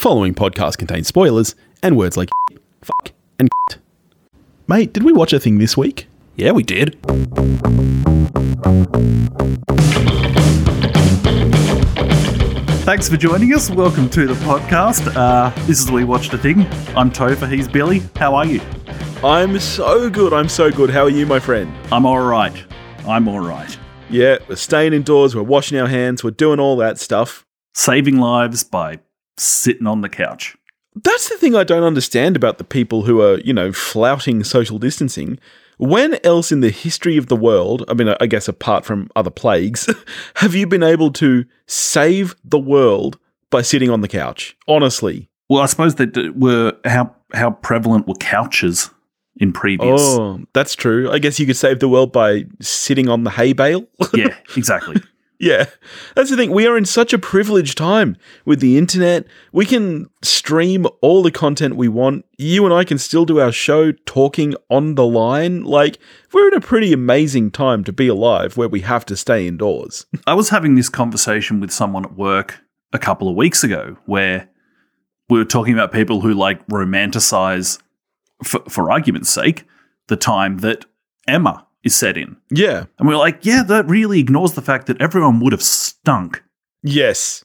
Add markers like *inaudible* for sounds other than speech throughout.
following podcast contains spoilers and words like *laughs* fuck and *laughs* Mate, did we watch a thing this week? Yeah, we did. Thanks for joining us. Welcome to the podcast. Uh, this is We Watched a Thing. I'm Topher, he's Billy. How are you? I'm so good. I'm so good. How are you, my friend? I'm all right. I'm all right. Yeah, we're staying indoors, we're washing our hands, we're doing all that stuff. Saving lives by sitting on the couch. That's the thing I don't understand about the people who are, you know, flouting social distancing. When else in the history of the world, I mean, I guess apart from other plagues, *laughs* have you been able to save the world by sitting on the couch? Honestly. Well, I suppose that were how how prevalent were couches in previous. Oh, that's true. I guess you could save the world by sitting on the hay bale. *laughs* yeah, exactly. Yeah, that's the thing. We are in such a privileged time with the internet. We can stream all the content we want. You and I can still do our show talking on the line. Like, we're in a pretty amazing time to be alive where we have to stay indoors. *laughs* I was having this conversation with someone at work a couple of weeks ago where we were talking about people who like romanticize, for, for argument's sake, the time that Emma is set in. Yeah. And we are like, yeah, that really ignores the fact that everyone would have stunk Yes.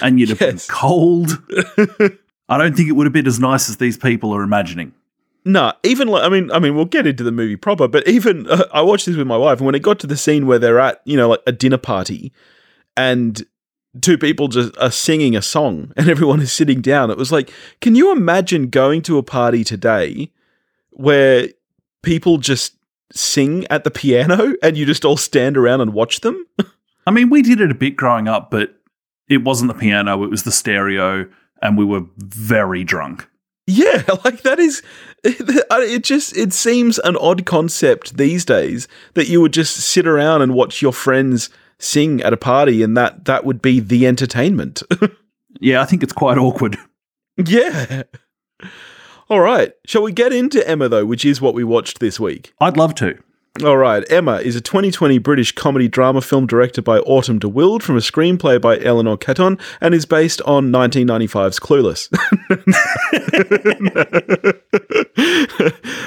and you'd have Yes. been cold. *laughs* I don't think it would have been as nice as these people are imagining. No, even like I mean, I mean, we'll get into the movie proper, but even uh, *laughs* I watched this with my wife, and when it got to the scene where they're at, you know, like a dinner party, and two people just are singing a song, *laughs* and everyone is sitting down, it was like, can you imagine going to a party today where people just sing at the piano and you just all stand around and watch them? I mean, we did it a bit growing up, but it wasn't the piano, it was the stereo, and we were very drunk. Yeah, *laughs* like that is *laughs* it just it seems an odd concept these days that you would just sit around and watch your friends sing at a party and that that would be the entertainment. *laughs* Yeah, I think it's quite awkward. yeah. All right. Shall we get into Emma though, which is what we watched this week? I'd love to. All right, Emma is a 2020 British comedy drama film directed by Autumn de Wilde from a screenplay by Eleanor Catton and is based on 1995's Clueless.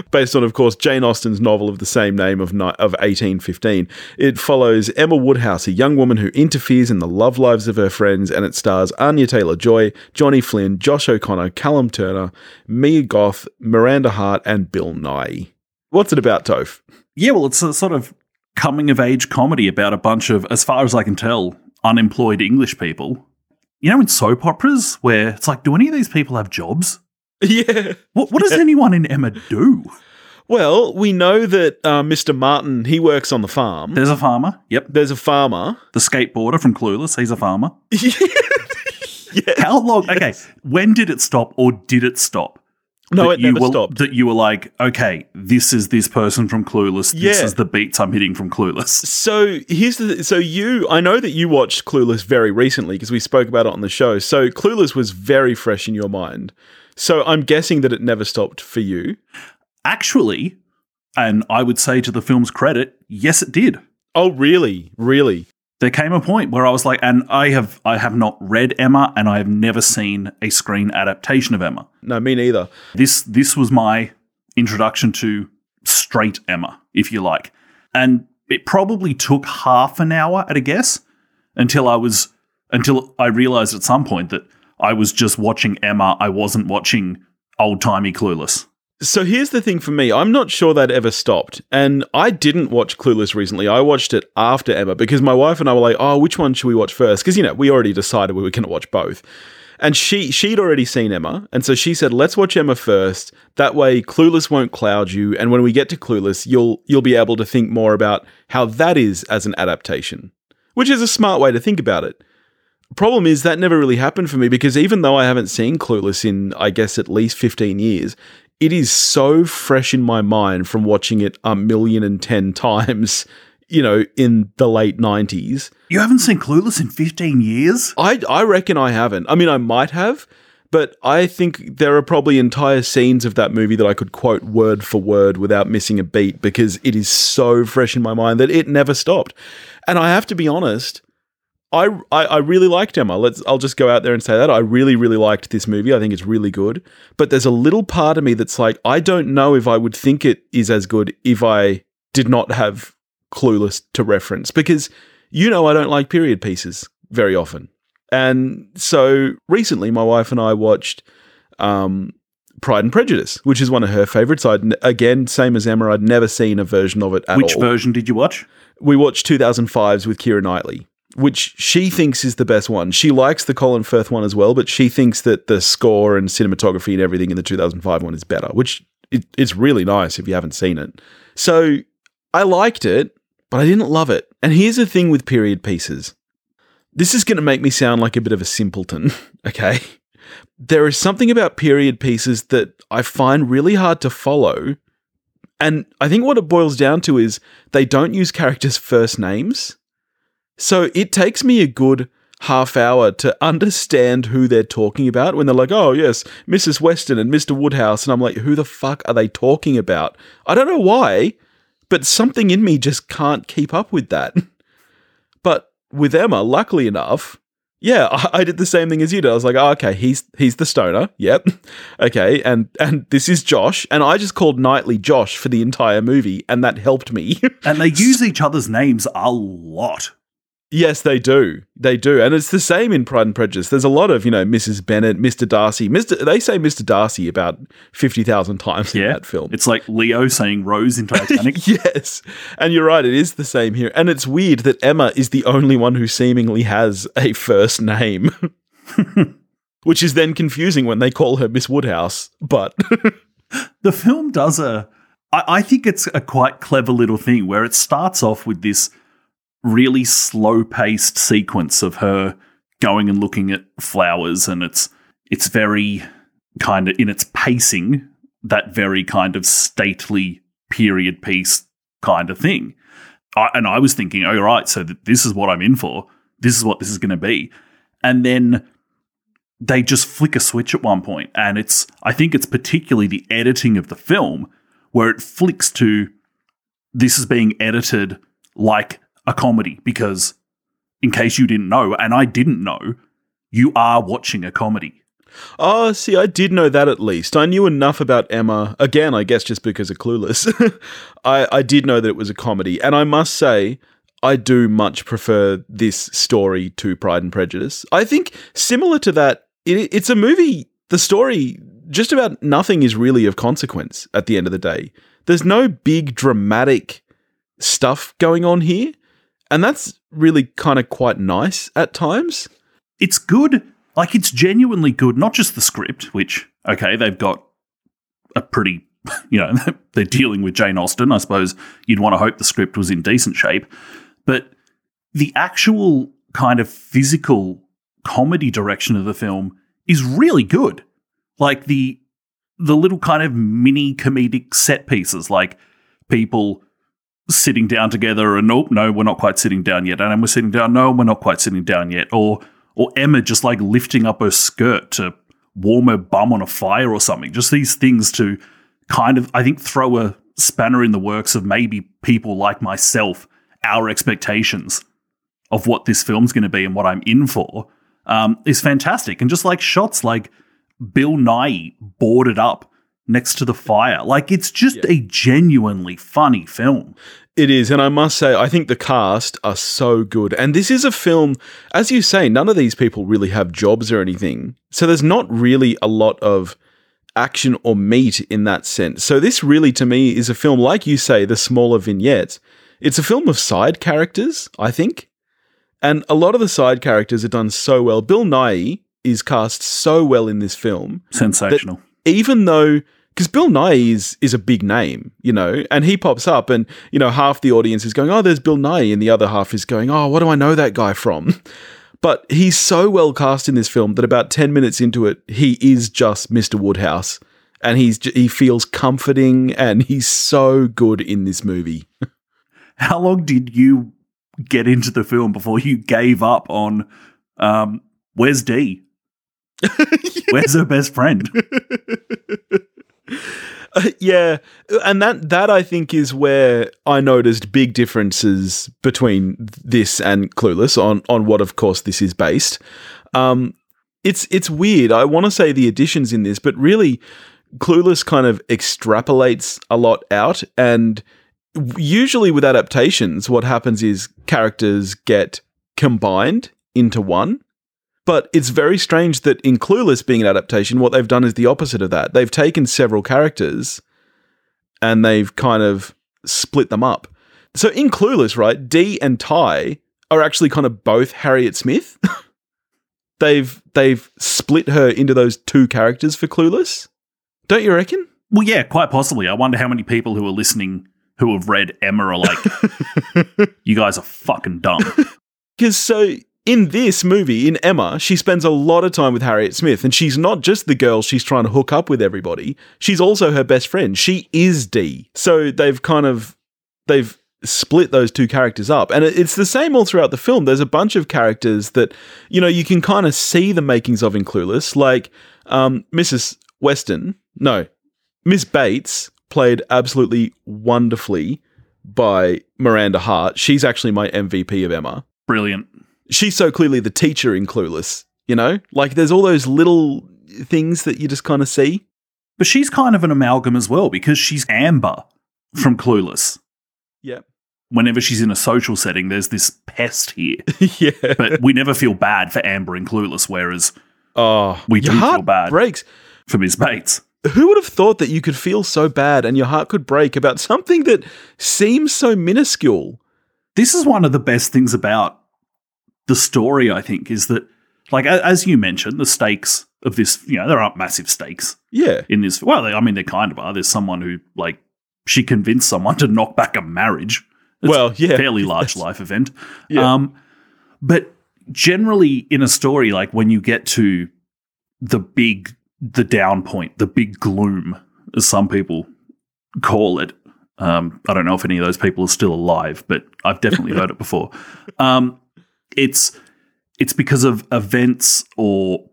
*laughs* based on, of course, Jane Austen's novel of the same name of, ni- of 1815. It follows Emma Woodhouse, a young woman who interferes in the love lives of her friends, and it stars Anya Taylor Joy, Johnny Flynn, Josh O'Connor, Callum Turner, Mia Goth, Miranda Hart, and Bill Nighy. What's it about, Toph? Yeah, well, it's a sort of coming of age comedy about a bunch of, as far as I can tell, unemployed English people. You know, in soap operas, where it's like, do any of these people have jobs? *laughs* Yeah. What, what does anyone in Emma do? Well, we know that uh, Mr. Martin he works on the farm. There's a farmer. Yep. There's a farmer. The skateboarder from Clueless. He's a farmer. *laughs* yeah. How long? Okay. When did it stop or did it stop? No, it you never were, stopped. That you were like, okay, this is this person from Clueless. This Yeah. is the beats I'm hitting from Clueless. So here's the so you I know that you watched Clueless very recently because we spoke about it on the show. So Clueless was very fresh in your mind. So I'm guessing that it never stopped for you. Actually, and I would say to the film's credit, yes, it did. Oh, really? Really? There came a point where I was like, and I have I have not read Emma, and I have never seen a screen adaptation of Emma. No, me neither. This this was my introduction to straight Emma, if you like, and it probably took half an hour at a guess until I was until I realized at some point that I was just watching Emma. I wasn't watching old timey Clueless. So here's the thing for me. I'm not sure that ever stopped. And I didn't watch Clueless recently. I watched it after Emma because my wife and I were like, oh, which one should we watch first? Because, you know, we already decided we were going to watch both. And she she'd already seen Emma. And so she said, let's watch Emma first. That way Clueless won't cloud you. And when we get to Clueless, you'll you'll be able to think more about how that is as an adaptation. Which is a smart way to think about it. Problem is that never really happened for me because even though I haven't seen Clueless in, I guess, at least 15 years, it is so fresh in my mind from watching it a million and ten *laughs* times, you know, in the late 90s. You haven't seen Clueless in fifteen years? I, I reckon I haven't. I mean, I might have, but I think there are probably entire scenes of that movie that I could quote word for word without missing a beat because it is so fresh in my mind that it never stopped. And I have to be honest, I, I I really liked Emma. Let's I'll just go out there and say that I really really liked this movie. I think it's really good. But there's a little part of me that's like I don't know if I would think it is as good if I did not have Clueless to reference because you know I don't like period pieces very often. And so recently my wife and I watched um, Pride and Prejudice, which is one of her favorites. I'd again, same as Emma, I'd never seen a version of it at Which all. version did you watch? we watched 2005's with Keira Knightley, which she thinks is the best one. She likes the Colin Firth one as well, but she thinks that the score and cinematography and everything in the 2005 one is better, which it, it's really nice if you haven't seen it. So I liked it, but I didn't love it. And here's the thing with period pieces. This is going to make me sound like a bit of a simpleton, *laughs* okay? There is something about period pieces that I find really hard to follow. And I think what it boils down to is they don't use characters' first names. So it takes me a good half hour to understand who they're talking about when they're like, oh, yes, Mrs. Weston and Mr. Woodhouse. And I'm like, who the fuck are they talking about? I don't know why, but something in me just can't keep up with that. *laughs* But with Emma, luckily enough, yeah, I, *laughs* I did the same thing as you did. I was like, oh, okay, he's he's the stoner. Yep. *laughs* okay, and and this is Josh, and I just called Knightley Josh for the entire movie, and that helped me. And they use each other's names a lot. Yes, they do. They do. And it's the same in Pride and Prejudice. There's a lot of, you know, Mrs. Bennet, Mr. Darcy. Mr. They say Mr. Darcy about 50,000 times in that film. It's like Leo saying Rose in Titanic. *laughs* yes. And you're right, it is the same here. And it's weird that Emma is the only one who seemingly has a first name. *laughs* Which is then confusing when they call her Miss Woodhouse. But *laughs* the film does a I, I think it's a quite clever little thing where it starts off with this really slow paced sequence of her going and looking at flowers and it's it's very kind of in its pacing that very kind of stately period piece kind of thing. I, and i was thinking oh right so th- this is what i'm in for. This is what this is going to be. And then they just flick a switch at one point and it's i think it's particularly the editing of the film where it flicks to this is being edited like a comedy because in case you didn't know and i didn't know you are watching a comedy Oh, see, I did know that at least. I knew enough about Emma. Again, I guess just because of Clueless. *laughs* I, I did know that it was a comedy. And I must say, I do much prefer this story to Pride and Prejudice. I think, similar to that, it, it's a movie, the story, just about nothing is really of consequence at the end of the day. There's no big dramatic stuff going on here. And that's really kind of quite nice at times. it's good like it's genuinely good not just the script which okay they've got a pretty *laughs* you know *laughs* they're dealing with jane austen. I suppose you'd want to hope the script was in decent shape. But the actual kind of physical comedy direction of the film is really good. Like the the little kind of mini comedic set pieces like people sitting down together and nope no we're not quite sitting down yet. And we're sitting down no we're not quite sitting down yet. Or or emma just like lifting up her skirt to warm her bum on a fire or something. Just these things to kind of i think throw a spanner in the works of maybe people like myself our expectations of what this film's going to be and what i'm in for um, is fantastic. And just like shots like bill nighy boarded up next to the fire like it's just a genuinely funny film It is, and I must say, I think the cast are so good. And this is a film, as you say, none of these people really have jobs or anything. So there's not really a lot of action or meat in that sense. So this really, to me, is a film, like you say, the smaller vignettes. It's a film of side characters, I think. And a lot of the side characters are done so well. Bill Nighy is cast so well in this film sensational even though because Bill Nighy is is a big name, you know, and he pops up, and you know, half the audience is going, "Oh, there's Bill Nighy," and the other half is going, "Oh, what do I know that guy from?" *laughs* But he's so well cast in this film that about ten minutes into it, he is just Mr. Woodhouse, and he's he feels comforting, and he's so good in this movie. *laughs* how long did you get into the film before you gave up on um, where's D? *laughs* Where's her best friend? *laughs* yeah, and that that I think is where I noticed big differences between this and Clueless on on what, of course, this is based. Um, it's it's weird. I want to say the additions in this, but really, Clueless kind of extrapolates a lot out, and usually with adaptations, what happens is characters get combined into one. But it's very strange that in Clueless being an adaptation, what they've done is the opposite of that. They've taken several characters and they've kind of split them up. So in Clueless, right, Dee and Tai are actually kind of both Harriet Smith. *laughs* they've they've split her into those two characters for Clueless. Don't you reckon? Well, yeah, quite possibly. I wonder how many people who are listening who have read Emma are like, *laughs* you guys are fucking dumb. *laughs* Because so in this movie, in Emma, she spends a lot of time with Harriet Smith, and she's not just the girl she's trying to hook up with everybody. She's also her best friend. She is Dee. So they've kind of they've split those two characters up, and it's the same all throughout the film. There's a bunch of characters that you know you can kind of see the makings of in Clueless, like um, Mrs. Weston. No, Miss Bates played absolutely wonderfully by Miranda Hart. She's actually my MVP of Emma. Brilliant she's so clearly the teacher in Clueless, you know? Like there's all those little things that you just kind of see. But she's kind of an amalgam as well because she's Amber from Clueless. Yeah. Whenever she's in a social setting, there's this pest here. *laughs* yeah. But we never feel bad for Amber in Clueless, whereas oh, we do feel bad breaks. for Miss Bates. Who would have thought that you could feel so bad and your heart could break about something that seems so minuscule? This is one of the best things about the story, I think, is that, like, as you mentioned, the stakes of this, you know, there aren't massive stakes. Yeah. In this, well, I mean, they kind of are. There's someone who, like, she convinced someone to knock back a marriage. It's well, yeah. fairly *laughs* large life event. Yeah. Um, but generally, in a story, like, when you get to the big, the down point, the big gloom, as some people call it, um, I don't know if any of those people are still alive, but I've definitely *laughs* heard it before. Um, it's it's because of events or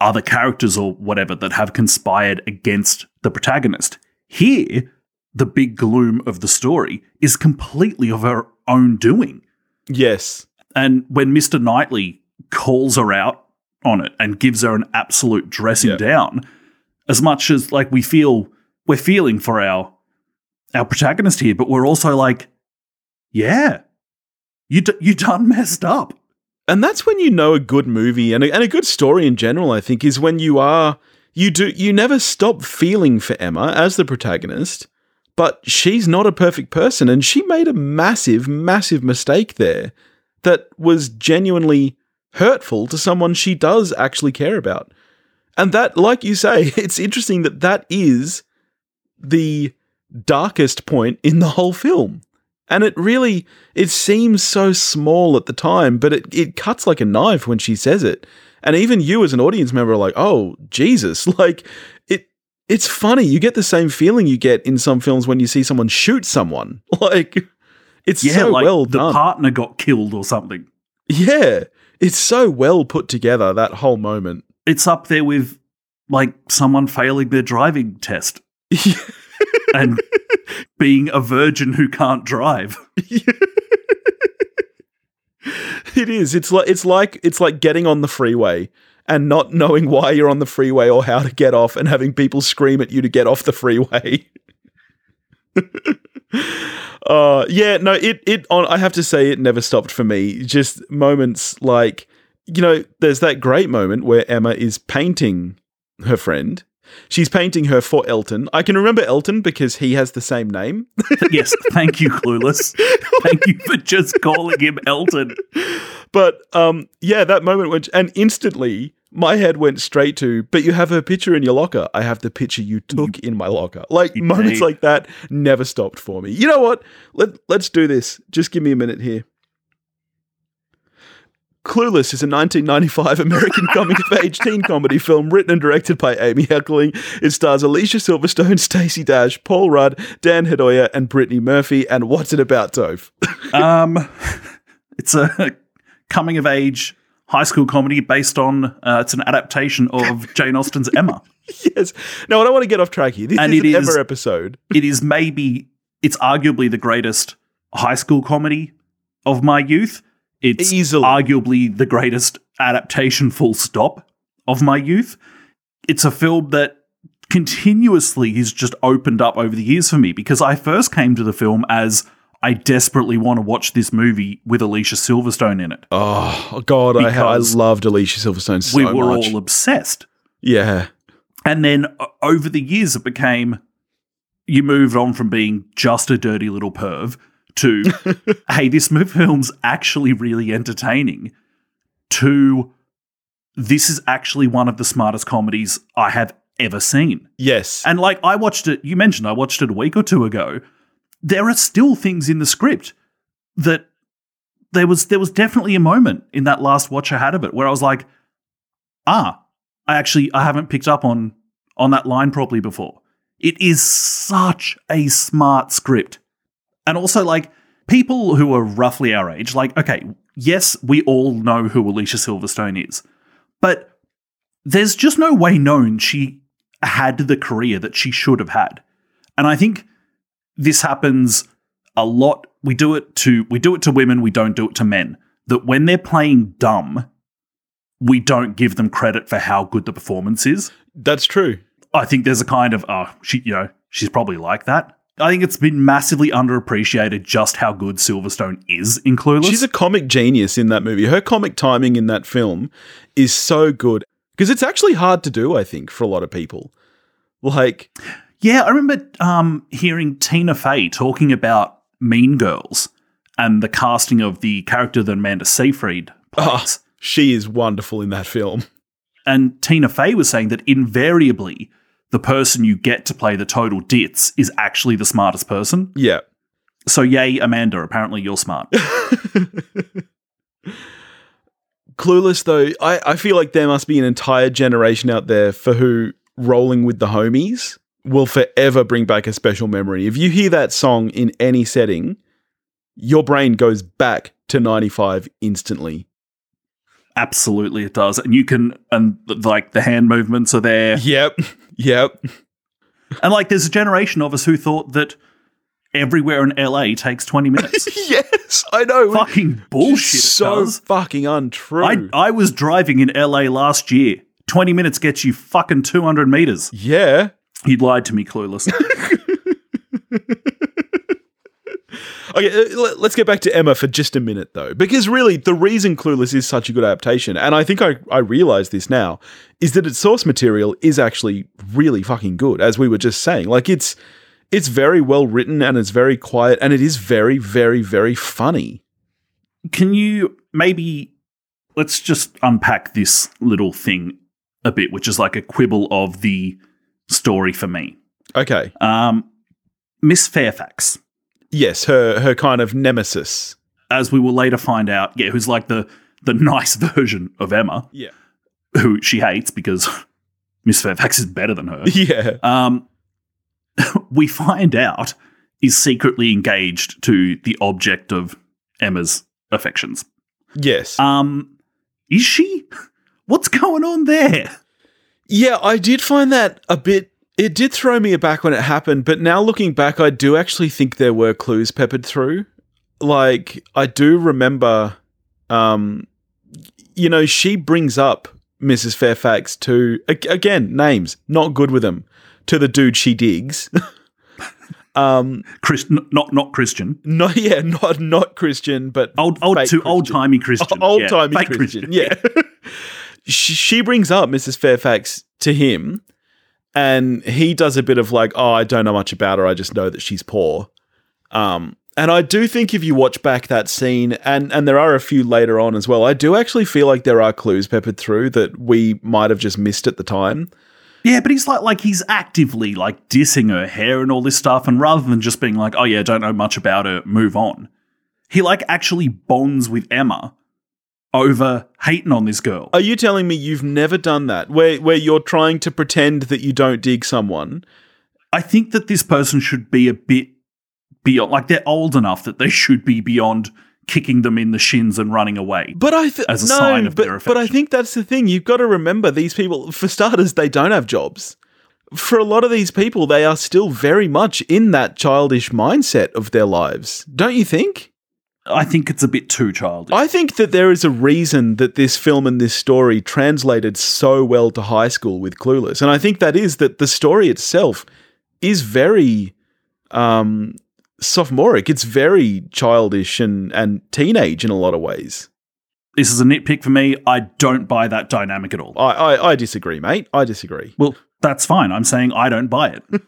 other characters or whatever that have conspired against the protagonist. Here, the big gloom of the story is completely of her own doing. Yes. And when Mr. Knightley calls her out on it and gives her an absolute dressing down, as much as like we feel we're feeling for our our protagonist here, but we're also like, yeah, you d- you done messed up. And that's when you know a good movie and a, and a good story in general. I think is when you are you do you never stop feeling for Emma as the protagonist, but she's not a perfect person, and she made a massive, massive mistake there that was genuinely hurtful to someone she does actually care about. And that, like you say, *laughs* it's interesting that that is the darkest point in the whole film. And it really it seems so small at the time, but it, it cuts like a knife when she says it. And even you as an audience member are like, oh Jesus. *laughs* Like it it's funny. You get the same feeling you get in some films when you see someone shoot someone. *laughs* Like it's yeah, so like well the done. partner got killed or something. Yeah. It's so well put together, that whole moment. It's up there with like someone failing their driving test. *laughs* and being a virgin who can't drive. *laughs* it is. It's like it's like it's like getting on the freeway and not knowing why you're on the freeway or how to get off and having people scream at you to get off the freeway. *laughs* uh yeah, no, it it on I have to say it never stopped for me. Just moments like you know, there's that great moment where Emma is painting her friend She's painting her for Elton. I can remember Elton because he has the same name. *laughs* yes, thank you, Clueless. Thank you for just calling him Elton. But um, yeah, that moment, which and instantly my head went straight to, but you have her picture in your locker. I have the picture you took in my locker. Like moments like that never stopped for me. You know what? Let let's do this. Just give me a minute here. Clueless is a 1995 American *laughs* coming of age teen comedy film written and directed by Amy Heckerling. It stars Alicia Silverstone, Stacey Dash, Paul Rudd, Dan Hedaya, and Brittany Murphy. And what's it about, Toph? *laughs* um, it's a coming of age high school comedy based on uh, it's an adaptation of Jane Austen's Emma. *laughs* yes. No, I don't want to get off track here. This And is an is- Emma episode. it is maybe it's arguably the greatest high school comedy of my youth. It's Easily. arguably the greatest adaptation full stop of my youth. It's a film that continuously has just opened up over the years for me because I first came to the film as I desperately want to watch this movie with Alicia Silverstone in it. Oh God, I, I loved Alicia Silverstone so we were much. all obsessed. yeah, And then uh, over the years, it became you moved on from being just a dirty little perv to, *laughs* hey, this mo- film's actually really entertaining, to this is actually one of the smartest comedies I have ever seen. yes, And like I watched it, you mentioned I watched it a week or two ago. There are still things in the script that there was there was definitely a moment in that last watch I had of it where I was like, ah, I actually I haven't picked up on on that line properly before. It is such a smart script. And also like people who are roughly our age, like, okay, yes, we all know who Alicia Silverstone is. But there's just no way known she had the career that she should have had. And I think this happens a lot. We do it to we do it to women, we don't do it to men. That when they're playing dumb, we don't give them credit for how good the performance is. that's true. I think there's a kind of oh, she you know, she's probably like that. I think it's been massively underappreciated just how good Silverstone is in Clueless. She's a comic genius in that movie. Her comic timing in that film is so good because it's actually hard to do. I think for a lot of people, like Yeah, I remember um, hearing Tina Fey talking about Mean Girls and the casting of the character that Amanda Seyfried plays. she is wonderful in that film. And Tina Fey was saying that invariably the person you get to play the total dits is actually the smartest person. Yeah, So, yay, Amanda, apparently you're smart. *laughs* Clueless, though, I, I feel like there must be an entire generation out there for who Rolling with the Homies will forever bring back a special memory. If you hear that song in any setting, your brain goes back to 95 instantly. Absolutely, it does. And you can, and like the hand movements are there. Yep. Yep. And like there's a generation of us who thought that everywhere in LA takes 20 minutes. *laughs* yes, I know. Fucking bullshit. it so fucking untrue. I, I was driving in LA last year. 20 minutes gets you fucking 200 meters. yeah. He lied to me, clueless. *laughs* *laughs* Okay, uh, let- let's get back to Emma for just a minute, though, because really the reason Clueless is such a good adaptation, and I think I, I realize this now, is that its source material is actually really fucking good, as we were just saying. Like it's it's very well written and it's very quiet and it is very, very, very funny. Can you maybe let's just unpack this little thing a bit, which is like a quibble of the story for me. Okay. Um, Miss Fairfax, Yes, her her kind of nemesis. as we will later find out, yeah, who's like the the *laughs* nice version of Emma, Yeah. who she hates because *laughs* Miss Fairfax is better than her. *laughs* Yeah. um, we find out is secretly engaged to the object of Emma's affections. Yes. Um, is she? What's going on there? Yeah, I did find that a bit. It did throw me aback when it happened, but now looking back, I do actually think there were clues peppered through. Like, I do remember, um, you know, she brings up Mrs. Fairfax to, again, names, not good with them, to the dude she digs. *laughs* um, Chris, n- not not Christian, No, yeah, not, not Christian, but old old to Christian. old timey Christian, *laughs* old Yeah, timey Christian. Yeah. *laughs* she, she brings up Mrs. Fairfax to him, and he does a bit of like, "Oh, I don't know much about her. I just know that she's poor." Um, and I do think if you watch back that scene, and and there are a few later on as well, I do actually feel like there are clues peppered through that we might have just missed at the time. Yeah, but he's like like he's actively like dissing her hair and all this stuff, and rather than just being like, "Oh yeah, don't know much about her, move on," he like actually bonds with Emma over hating on this girl. Are you telling me you've never done that, where where you're trying to pretend that you don't dig someone? I think that this person should be a bit beyond, like they're old enough that they should be beyond kicking them in the shins and running away. But I th- As a no, sign of but, their but I think that's the thing. You've got to remember these people. For starters, they don't have jobs. For a lot of these people, they are still very much in that childish mindset of their lives. Don't you think? I think it's a bit too childish. I think that there is a reason that this film and this story translated so well to high school with Clueless. And I think that is that the story itself is very um, sophomoric. It's very childish and, and teenage in a lot of ways. this is a nitpick for me. I don't buy that dynamic at all. I, I, I disagree, mate. I disagree. Well, that's fine. I'm saying I don't buy it. *laughs*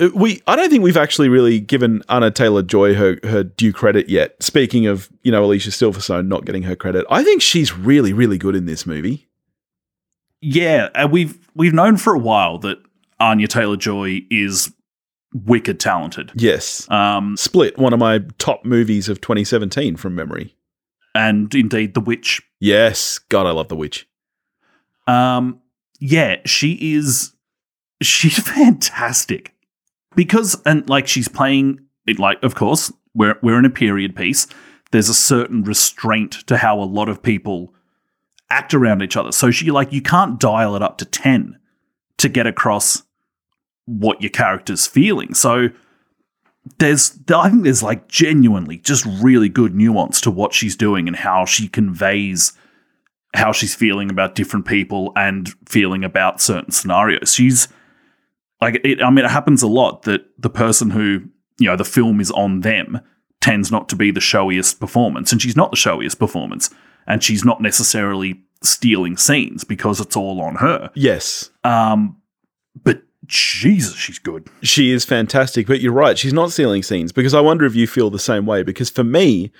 Uh, We, I don't think we've actually really given Anya Taylor Joy her, her due credit yet. Speaking of, you know, Alicia Silverstone not getting her credit, I think she's really, really good in this movie. yeah, and we've we've known for a while that Anya Taylor Joy is wicked talented. Yes. Um, Split, one of my top movies of 2017 from memory. and indeed, The Witch. Yes. God, I love The Witch. Um, yeah, she is. *laughs* She's fantastic because, and like she's playing it. Like, of course, we're we're in a period piece. There's a certain restraint to how a lot of people act around each other. So she like you can't dial it up to ten to get across what your character's feeling. So there's I think there's like genuinely just really good nuance to what she's doing and how she conveys how she's feeling about different people and feeling about certain scenarios. She's like it, I mean it happens a lot that the person who, you know, the film is on them tends not to be the showiest performance and she's not the showiest performance and she's not necessarily stealing scenes because it's all on her. Yes. Um but Jesus, she's good. She is fantastic, but you're right. She's not stealing scenes because I wonder if you feel the same way. Because for me,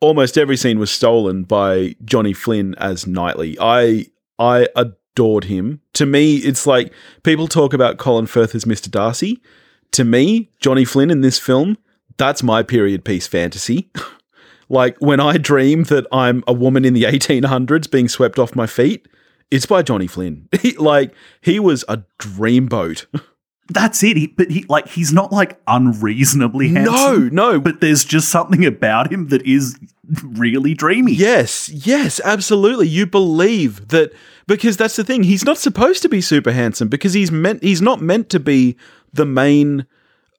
almost every scene was stolen by Johnny Flynn as Knightley. I I adored him. To me, it's like people talk about Colin Firth as Mr. Darcy. To me, Johnny Flynn in this film, that's my period piece fantasy. *laughs* like when I dream that I'm a woman in the 1800s being swept off my feet, it's by Johnny Flynn. *laughs* Like he was a dreamboat. *laughs* That's it. He, but he like he's not like unreasonably handsome. No, no, but there's just something about him that is really dreamy. Yes, yes, absolutely. You believe that because that's the thing. He's not supposed to be super handsome because he's meant he's not meant to be the main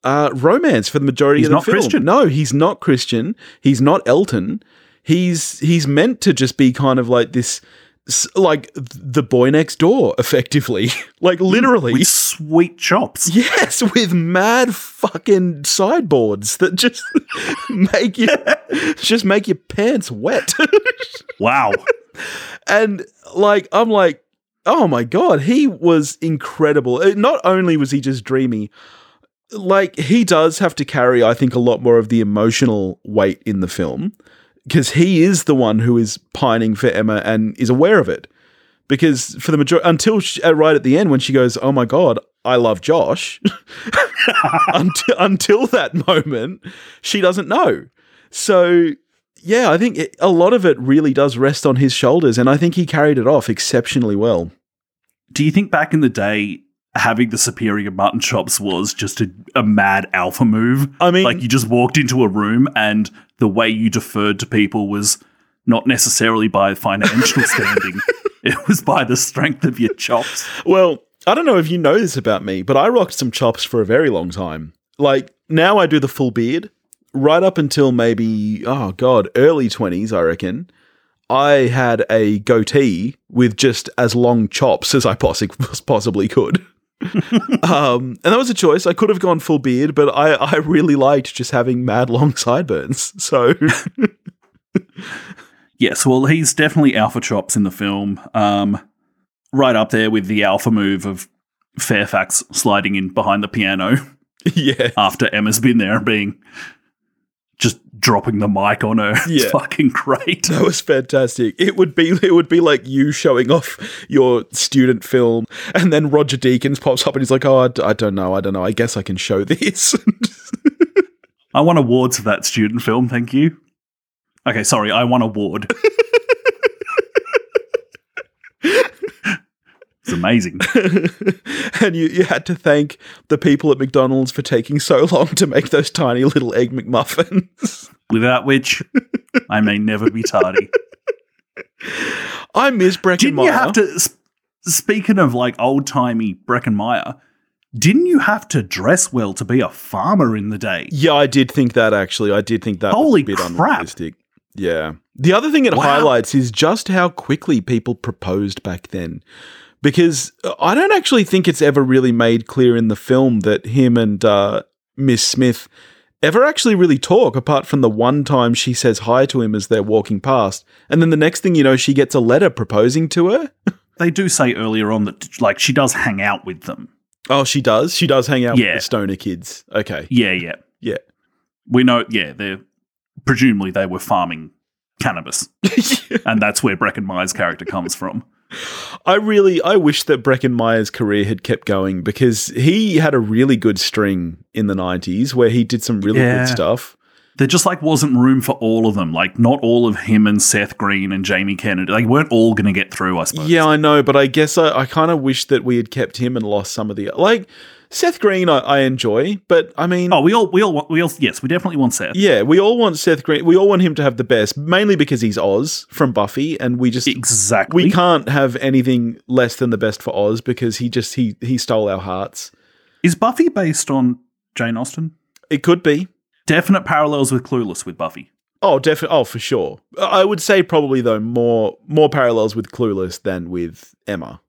uh, romance for the majority He's of the not film. Christian. No, he's not Christian. He's not Elton. He's he's meant to just be kind of like this like the boy next door effectively. *laughs* like literally. with sweet chops. *laughs* Yes, with mad fucking sideboards that just *laughs* make you just make your pants wet. Wow. and like I'm like, oh my god, he was incredible. Uh, Not only was he just dreamy, like he does have to carry, I think, a lot more of the emotional weight in the film because he is the one who is pining for Emma and is aware of it. Because for the majority, until she, uh, right at the end when she goes, "Oh my god, I love Josh," *laughs* until until that moment, she doesn't know. So yeah, I think it, a lot of it really does rest on his shoulders, and I think he carried it off exceptionally well. Do you think back in the day having the superior mutton chops was just a, a mad alpha move? I mean- like you just walked into a room and the way you deferred to people was not necessarily by financial *laughs* standing. It was by the strength of your chops. Well, I don't know if you know this about me, but I rocked some chops for a very long time. Like now, I do the full beard. Right up until maybe oh god, early twenties, I reckon. I had a goatee with just as long chops as I possi- *laughs* possibly could. Um, and that was a choice. I could have gone full beard, but I, I really liked just having mad long sideburns. *laughs* So Yes, well, he's definitely alpha chops in the film. Um, right up there with the alpha move of Fairfax sliding in behind the piano *laughs* yeah, after Emma's been there and being dropping the mic on her. *laughs* Yeah. It's fucking great. That was fantastic. It would be it would be like you showing off your student film, and then Roger Deakins pops up and he's like, "Oh, I, d- I don't know, I don't know. I guess I can show this." *laughs* I won awards for that student film, thank you. Okay, sorry, I won award. *laughs* it's amazing. *laughs* and you, you had to thank the people at McDonald's for taking so long to make those tiny little egg McMuffins. *laughs* without which I may never be tardy. I miss Breckin Meyer. Didn't you have to? sp- Speaking of like old timey Breckin Meyer, didn't you have to dress well to be a farmer in the day? Yeah, I did think that actually. I did think that Holy was a bit crap. unrealistic. Yeah. The other thing it Wow. highlights is just how quickly people proposed back then. Because I don't actually think it's ever really made clear in the film that him and uh, Miss Smith ever actually really talk, apart from the one time she says hi to him as they're walking past. And then the next thing you know, she gets a letter proposing to her. *laughs* They do say earlier on that like she does hang out with them. Oh, she does? She does hang out Yeah. with the stoner kids. Okay. Yeah, yeah. Yeah. We know, yeah, they're presumably they were farming cannabis. *laughs* and that's where Breckin Meyer's character comes from. I really I wish that Breckin Meyer's career had kept going because he had a really good string in the 90s where he did some really Yeah. good stuff. There just like wasn't room for all of them. Like not all of him and Seth Green and Jamie Kennedy. They weren't all going to get through, I suppose. Yeah, I know, but I guess I, I kind of wish that we had kept him and lost some of the like Seth Green I, I enjoy, but I mean Oh, we all, we all, want, we all, yes, we definitely want Seth. yeah, we all want Seth Green. We all want him to have the best, mainly because he's Oz from Buffy and we just Exactly. we can't have anything less than the best for Oz because he just he he stole our hearts. Is Buffy based on Jane Austen? It could be. Definite parallels with Clueless with Buffy. Oh, definitely. Oh, for sure. I would say probably though more more parallels with Clueless than with Emma.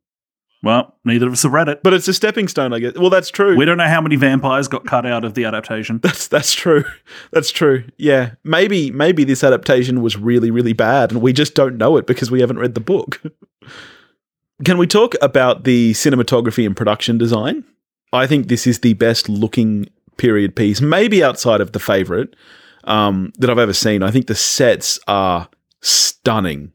Well, neither of us have read it. But it's a stepping stone, I guess. Well, that's true. We don't know how many vampires got cut out of the adaptation. *laughs* that's that's true. That's true. Yeah, maybe maybe this adaptation was really really bad, and we just don't know it because we haven't read the book. *laughs* Can we talk about the cinematography and production design? I think this is the best looking period piece, maybe outside of the favorite um, that I've ever seen. I think the sets are stunning.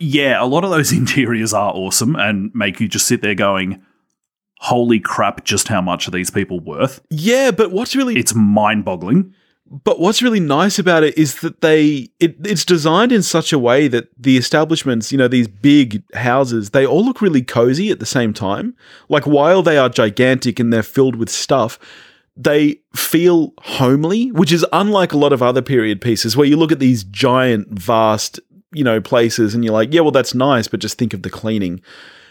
Yeah, a lot of those *laughs* interiors are awesome and make you just sit there going, holy crap, just how much are these people worth? Yeah, but what's really It's mind boggling. But what's really nice about it is that they it, it's designed in such a way that the establishments, you know, these big houses, they all look really cozy at the same time. Like while they are gigantic and they're filled with stuff, they feel homely, which is unlike a lot of other period pieces where you look at these giant, vast, you know, places and you're like, yeah, well, that's nice, but just think of the cleaning.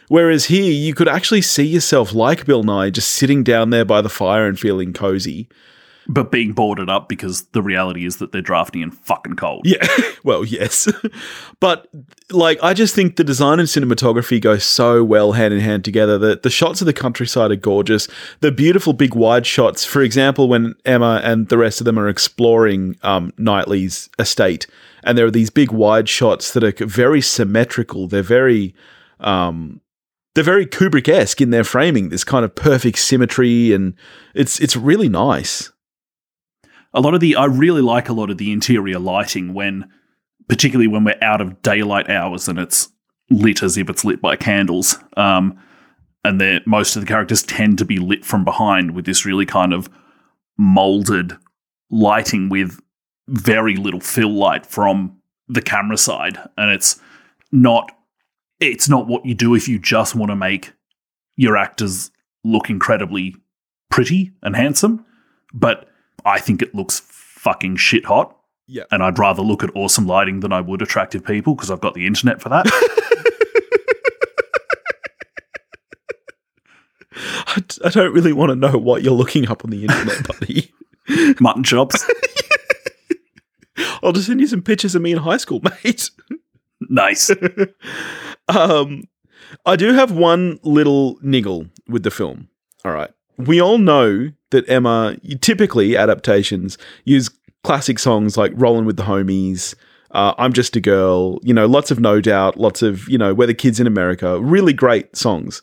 Whereas here, you could actually see yourself like Bill Nighy, just sitting down there by the fire and feeling cozy. But being boarded up because the reality is that they're drafty and fucking cold. Yeah, *laughs* well, yes. but like I just think the design and cinematography go so well hand in hand together that the shots of the countryside are gorgeous. The beautiful big wide shots, for example, when Emma and the rest of them are exploring um, Knightley's estate, and there are these big wide shots that are very symmetrical. They're very um, they're very Kubrick-esque in their framing. This kind of perfect symmetry, and it's it's really nice. A lot of the, I really like a lot of the interior lighting when, particularly when we're out of daylight hours and it's lit as if it's lit by candles. Um, and most of the characters tend to be lit from behind with this really kind of molded lighting with very little fill light from the camera side. And it's not, it's not what you do if you just want to make your actors look incredibly pretty and handsome. But I think it looks fucking shit hot. Yeah. And I'd rather look at awesome lighting than I would attractive people because I've got the internet for that. *laughs* I, d- I don't really want to know what you're looking up on the internet, buddy. *laughs* Mutton chops. *laughs* *laughs* I'll just send you some pictures of me in high school, *laughs* mate. nice. *laughs* um, I do have one little niggle with the film. All right. We all know that Emma, typically adaptations use classic songs like Rollin' with the Homies, uh, I'm Just a Girl, you know, lots of No Doubt, lots of, you know, We're the Kids in America, really great songs.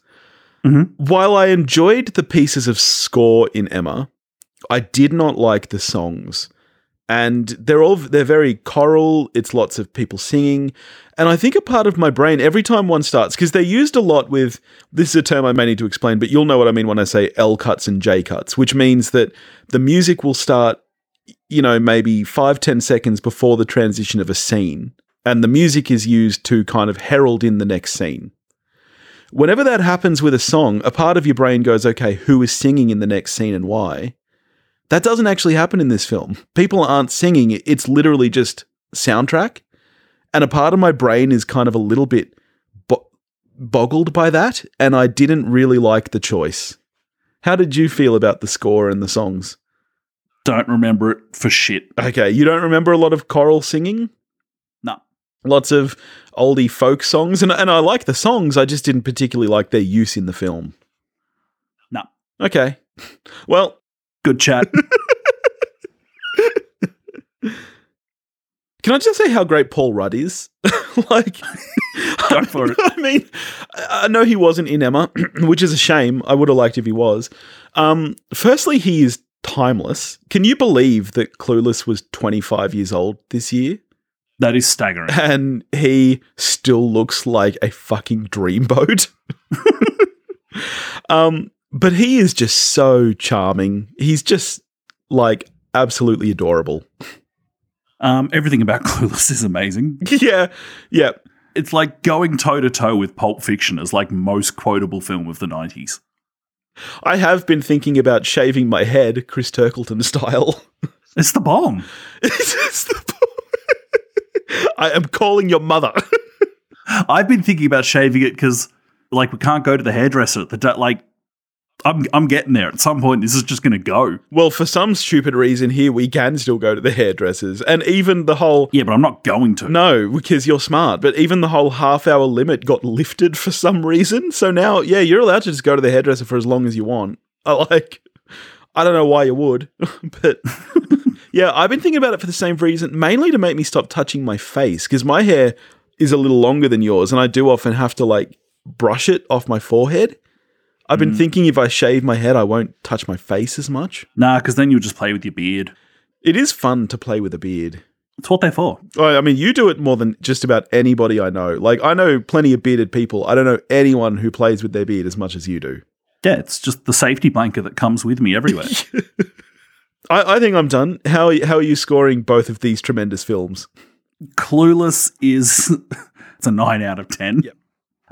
Mhm. While I enjoyed the pieces of score in Emma, I did not like the songs. And they're all they're very choral, it's lots of people singing. And I think a part of my brain, every time one starts, because they're used a lot with this is a term I may need to explain, but you'll know what I mean when I say L cuts and J cuts, which means that the music will start, you know, maybe five, ten seconds before the transition of a scene. And the music is used to kind of herald in the next scene. Whenever that happens with a song, a part of your brain goes, okay, who is singing in the next scene and why? That doesn't actually happen in this film. People aren't singing, it's literally just soundtrack. And a part of my brain is kind of a little bit bo- boggled by that, and I didn't really like the choice. How did you feel about the score and the songs? Don't remember it for shit. Okay, you don't remember a lot of choral singing? No. Lots of oldie folk songs, and, and I like the songs, I just didn't particularly like their use in the film. No. Okay. *laughs* Well, Good chat. *laughs* Can I just say how great Paul Rudd is? *laughs* like, *laughs* Go for it. I mean, I know he wasn't in Emma, *clears throat* which is a shame. I would have liked if he was. Um, firstly, he is timeless. Can you believe that Clueless was 25 years old this year? that is staggering. And he still looks like a fucking dreamboat. um, but he is just so charming. He's just like absolutely adorable. Um, everything about *laughs* Clueless is amazing. *laughs* yeah, yeah. It's like going toe to toe with Pulp Fiction as like most quotable film of the nineties. I have been thinking about shaving my head, Chris Turkleton style. *laughs* It's the bomb. It's the- I am calling your mother. I've been thinking about shaving it because like we can't go to the hairdresser. The like I'm I'm getting there. At some point, this is just going to go. well, for some stupid reason here, we can still go to the hairdressers. And even the whole. Yeah, but I'm not going to. No, because you're smart. But even the whole half hour limit got lifted for some reason. So now, yeah, you're allowed to just go to the hairdresser for as long as you want. I like. I don't know why you would, *laughs* but *laughs* yeah, I've been thinking about it for the same reason, mainly to make me stop touching my face because my hair is a little longer than yours, and I do often have to like brush it off my forehead. I've been thinking if I shave my head, I won't touch my face as much. Nah, because then you'll just play with your beard. It is fun to play with a beard. It's what they're for. I mean, you do it more than just about anybody I know. Like, I know plenty of bearded people. I don't know anyone who plays with their beard as much as you do. Yeah, it's just the safety blanket that comes with me everywhere. *laughs* I, I think I'm done. How are, how are you scoring both of these tremendous films? Clueless is *laughs* it's a nine out of ten. Yep.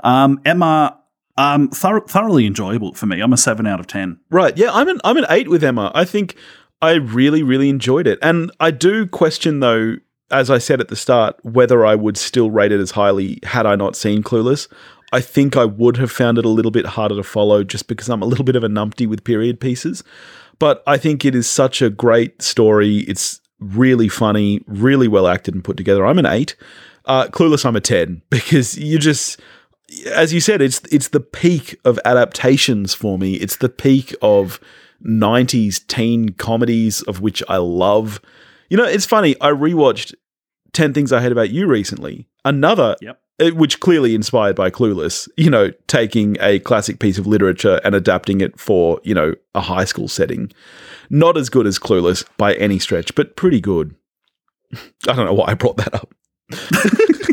Um, Emma, um, thor- thoroughly enjoyable for me. I'm a seven out of ten. Right. Yeah, I'm an I'm an eight with Emma. I think I really, really enjoyed it. And I do question though, as I said at the start, whether I would still rate it as highly had I not seen Clueless. I think I would have found it a little bit harder to follow just because I'm a little bit of a numpty with period pieces. But I think it is such a great story. It's really funny, really well acted and put together. I'm an eight. Uh, Clueless, I'm a ten *laughs* because you just, as you said, it's it's the peak of adaptations for me. It's the peak of '90s teen comedies of which I love. You know, it's funny. I rewatched Ten Things I Hate About You recently. Another Yep. uh, which clearly inspired by Clueless, you know, taking a classic piece of literature and adapting it for, you know, a high school setting. Not as good as Clueless by any stretch, but pretty good. *laughs* I don't know why I brought that up. *laughs*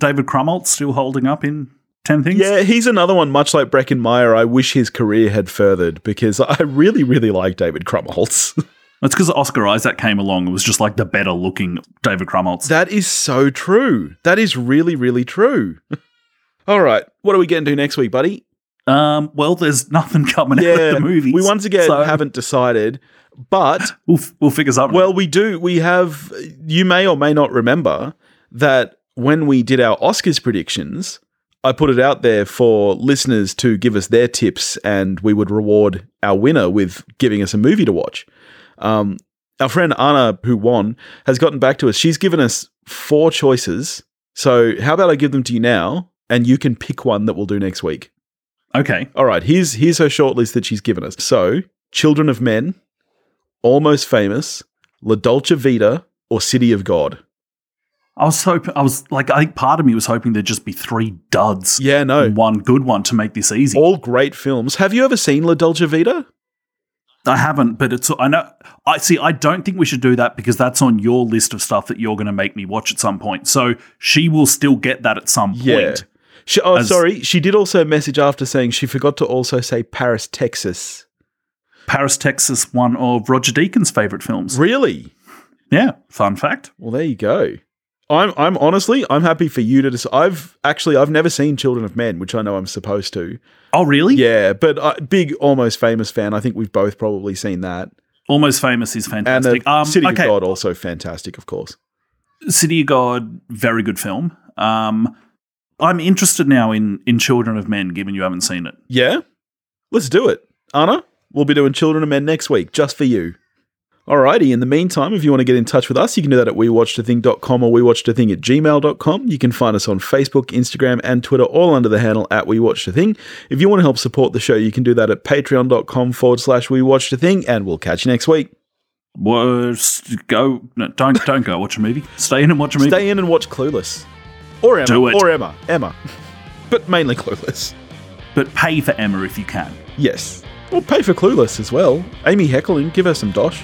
David Krumholtz still holding up in ten things. Yeah, he's another one, much like Breckin Meyer. I wish his career had furthered because I really, really like David Krumholtz. *laughs* That's because Oscar Isaac came along and was just like the better looking David Krumholtz. that is so true. That is really, really true. *laughs* All right, what are we getting to do next week, buddy? Um, well, there's nothing *laughs* coming out Yeah, of the movies. we once again so haven't decided, but We'll, f- we'll figure something. Well, we do. We have. You may or may not remember that when we did our Oscars predictions, I put it out there for listeners to give us their tips, and we would reward our winner with giving us a movie to watch. Um, our friend Anna, who won, has gotten back to us. She's given us four choices. So, how about I give them to you now, and you can pick one that we'll do next week. okay. All right, here's here's her shortlist that she's given us. So, Children of Men, Almost Famous, La Dolce Vita, or City of God. I was hoping. I was like, I think part of me was hoping there'd just be three duds. Yeah, no, and one good one to make this easy. all great films. Have you ever seen La Dolce Vita? I haven't, but it's. I know. I see. I don't think we should do that because that's on your list of stuff that you're going to make me watch at some point. So she will still get that at some point. Yeah. She, oh, As- sorry. She did also message after saying she forgot to also say Paris, Texas. Paris, Texas, one of Roger Deakins' favorite films. Really? Yeah, fun fact. Well, there you go. I'm I'm honestly I'm happy for you to. Dis- I've actually I've never seen Children of Men, which I know I'm supposed to. Oh, really? Yeah, but uh, big almost famous fan. I think we've both probably seen that. Almost Famous is fantastic. And the um, City okay, of God also fantastic, of course. City of God, very good film. Um, I'm interested now in in Children of Men, given you haven't seen it. Yeah, let's do it. Anna, we'll be doing Children of Men next week, just for you. Alrighty, in the meantime, if you want to get in touch with us, you can do that at wewatchedathing.com or wewatchedathing at gmail.com. You can find us on Facebook, Instagram, and Twitter, all under the handle at wewatchedathing. If you want to help support the show, you can do that at patreon.com forward slash wewatchedathing, and we'll catch you next week. Was go no, don't don't go watch a movie. Stay in and watch a movie. Stay in and watch Clueless. Or Emma. Do it. Or Emma. Emma. *laughs* but mainly Clueless. but pay for Emma if you can. Yes. Or pay for Clueless as well. Amy Heckerling, give her some dosh.